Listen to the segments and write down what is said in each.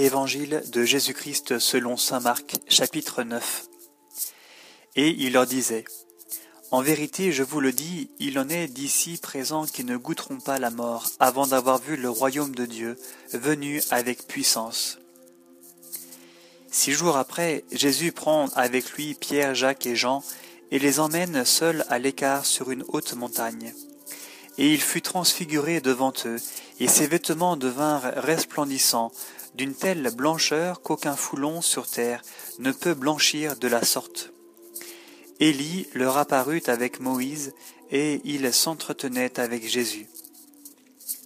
Évangile de Jésus-Christ selon Saint Marc, chapitre 9. Et il leur disait, En vérité, je vous le dis, il en est d'ici présents qui ne goûteront pas la mort avant d'avoir vu le royaume de Dieu venu avec puissance. Six jours après, Jésus prend avec lui Pierre, Jacques et Jean et les emmène seuls à l'écart sur une haute montagne. Et il fut transfiguré devant eux, et ses vêtements devinrent resplendissants, d'une telle blancheur qu'aucun foulon sur terre ne peut blanchir de la sorte. Élie leur apparut avec Moïse, et il s'entretenait avec Jésus.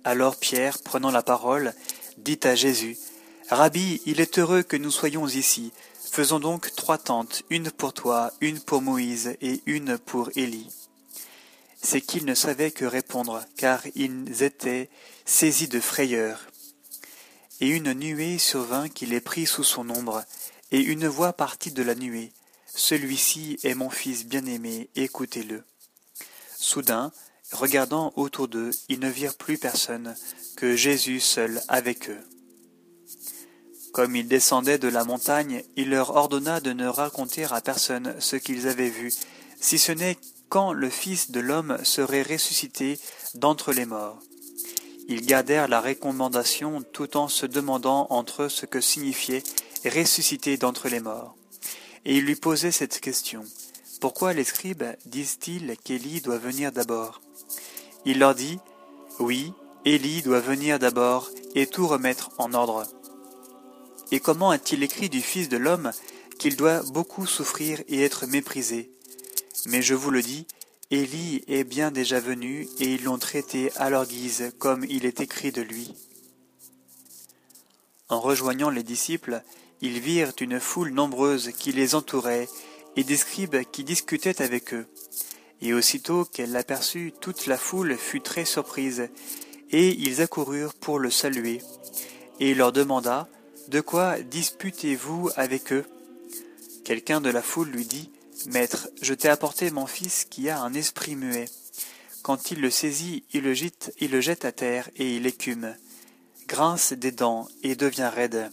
Alors Pierre, prenant la parole, dit à Jésus, Rabbi, il est heureux que nous soyons ici. Faisons donc trois tentes, une pour toi, une pour Moïse et une pour Élie. C'est qu'ils ne savaient que répondre, car ils étaient saisis de frayeur. Et une nuée survint qui les prit sous son ombre, et une voix partit de la nuée. Celui-ci est mon fils bien-aimé, écoutez-le. Soudain, regardant autour d'eux, ils ne virent plus personne que Jésus seul avec eux. Comme ils descendaient de la montagne, il leur ordonna de ne raconter à personne ce qu'ils avaient vu, si ce n'est quand le Fils de l'homme serait ressuscité d'entre les morts. Ils gardèrent la recommandation tout en se demandant entre eux ce que signifiait ressusciter d'entre les morts. Et ils lui posaient cette question. Pourquoi les scribes disent-ils qu'Élie doit venir d'abord? Il leur dit, Oui, Élie doit venir d'abord et tout remettre en ordre. Et comment a-t-il écrit du Fils de l'homme qu'il doit beaucoup souffrir et être méprisé? Mais je vous le dis, Élie est bien déjà venu, et ils l'ont traité à leur guise, comme il est écrit de lui. En rejoignant les disciples, ils virent une foule nombreuse qui les entourait, et des scribes qui discutaient avec eux. Et aussitôt qu'elle l'aperçut, toute la foule fut très surprise, et ils accoururent pour le saluer. Et il leur demanda, de quoi disputez-vous avec eux? Quelqu'un de la foule lui dit, Maître, je t'ai apporté mon fils qui a un esprit muet. Quand il le saisit, il le il le jette à terre et il écume, grince des dents et devient raide.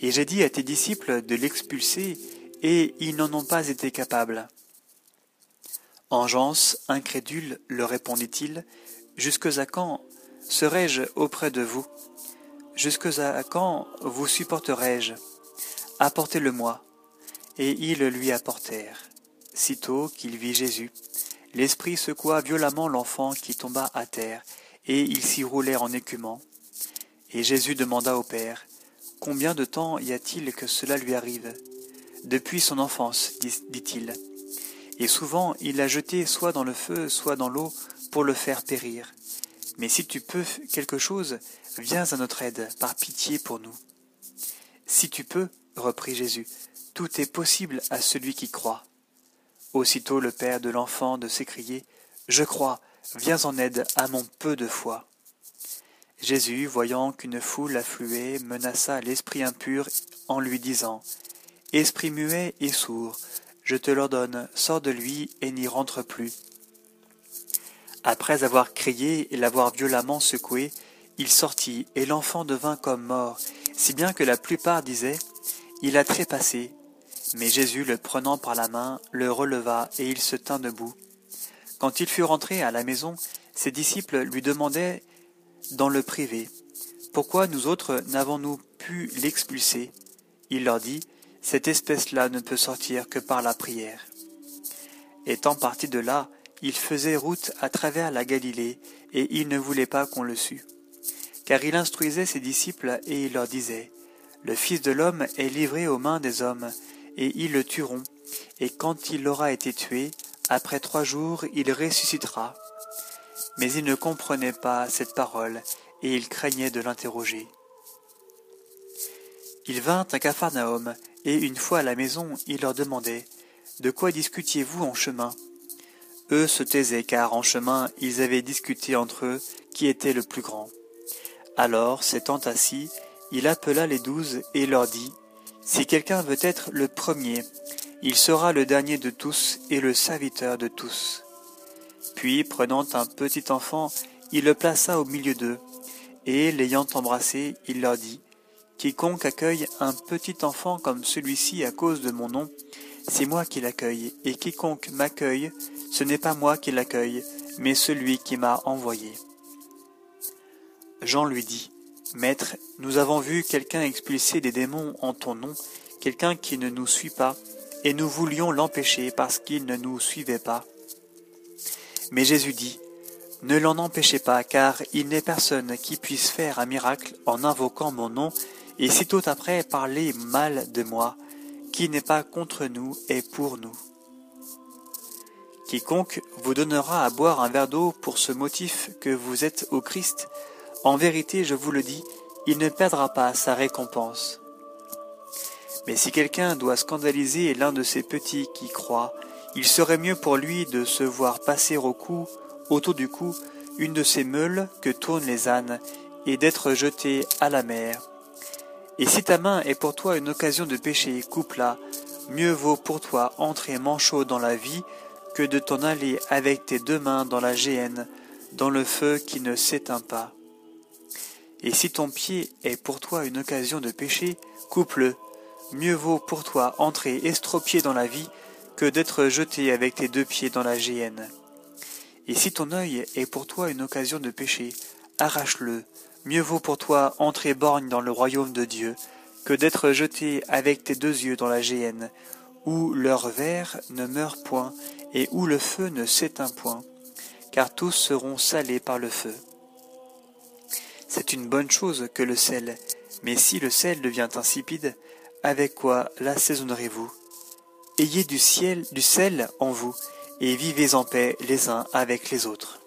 Et j'ai dit à tes disciples de l'expulser, et ils n'en ont pas été capables. Engeance, incrédule, leur répondit-il, jusque à quand serai-je auprès de vous? Jusque à quand vous supporterai-je? Apportez-le-moi. Et ils lui apportèrent. Sitôt qu'il vit Jésus, l'Esprit secoua violemment l'enfant qui tomba à terre, et ils s'y roulèrent en écumant. Et Jésus demanda au Père, Combien de temps y a-t-il que cela lui arrive? Depuis son enfance, dit-il. Et souvent il l'a jeté soit dans le feu, soit dans l'eau, pour le faire périr. Mais si tu peux quelque chose, viens à notre aide, par pitié pour nous. Si tu peux, reprit Jésus, tout est possible à celui qui croit. Aussitôt le père de l'enfant de s'écrier Je crois, viens en aide à mon peu de foi. Jésus, voyant qu'une foule affluait, menaça l'esprit impur en lui disant Esprit muet et sourd, je te l'ordonne, sors de lui et n'y rentre plus. Après avoir crié et l'avoir violemment secoué, il sortit, et l'enfant devint comme mort, si bien que la plupart disaient Il a trépassé. Mais Jésus, le prenant par la main, le releva, et il se tint debout. Quand il fut rentré à la maison, ses disciples lui demandaient dans le privé Pourquoi nous autres n'avons-nous pu l'expulser? Il leur dit Cette espèce-là ne peut sortir que par la prière. Étant parti de là, il faisait route à travers la Galilée, et il ne voulait pas qu'on le sût. Car il instruisait ses disciples, et il leur disait, Le Fils de l'homme est livré aux mains des hommes, et ils le tueront, et quand il aura été tué, après trois jours il ressuscitera. Mais ils ne comprenaient pas cette parole, et ils craignaient de l'interroger. Il vint à Capharnaüm, et une fois à la maison, il leur demandait, De quoi discutiez-vous en chemin? Eux se taisaient car en chemin ils avaient discuté entre eux qui était le plus grand. Alors, s'étant assis, il appela les douze et leur dit, Si quelqu'un veut être le premier, il sera le dernier de tous et le serviteur de tous. Puis, prenant un petit enfant, il le plaça au milieu d'eux, et l'ayant embrassé, il leur dit, Quiconque accueille un petit enfant comme celui-ci à cause de mon nom, c'est moi qui l'accueille, et quiconque m'accueille, ce n'est pas moi qui l'accueille, mais celui qui m'a envoyé. Jean lui dit, Maître, nous avons vu quelqu'un expulser des démons en ton nom, quelqu'un qui ne nous suit pas, et nous voulions l'empêcher parce qu'il ne nous suivait pas. Mais Jésus dit, Ne l'en empêchez pas, car il n'est personne qui puisse faire un miracle en invoquant mon nom, et sitôt après parler mal de moi, qui n'est pas contre nous et pour nous. Quiconque vous donnera à boire un verre d'eau pour ce motif que vous êtes au Christ, en vérité, je vous le dis, il ne perdra pas sa récompense. Mais si quelqu'un doit scandaliser l'un de ces petits qui croient, il serait mieux pour lui de se voir passer au cou, autour du cou, une de ces meules que tournent les ânes, et d'être jeté à la mer. Et si ta main est pour toi une occasion de pécher, coupe-la. Mieux vaut pour toi entrer manchot dans la vie que de t'en aller avec tes deux mains dans la géhenne, dans le feu qui ne s'éteint pas. Et si ton pied est pour toi une occasion de pécher, coupe-le. Mieux vaut pour toi entrer estropié dans la vie que d'être jeté avec tes deux pieds dans la géhenne. Et si ton œil est pour toi une occasion de pécher, arrache-le. Mieux vaut pour toi entrer borgne dans le royaume de Dieu que d'être jeté avec tes deux yeux dans la géhenne, où leur verre ne meurt point et où le feu ne s'éteint point, car tous seront salés par le feu. C'est une bonne chose que le sel, mais si le sel devient insipide, avec quoi l'assaisonnerez-vous? Ayez du ciel, du sel en vous, et vivez en paix les uns avec les autres.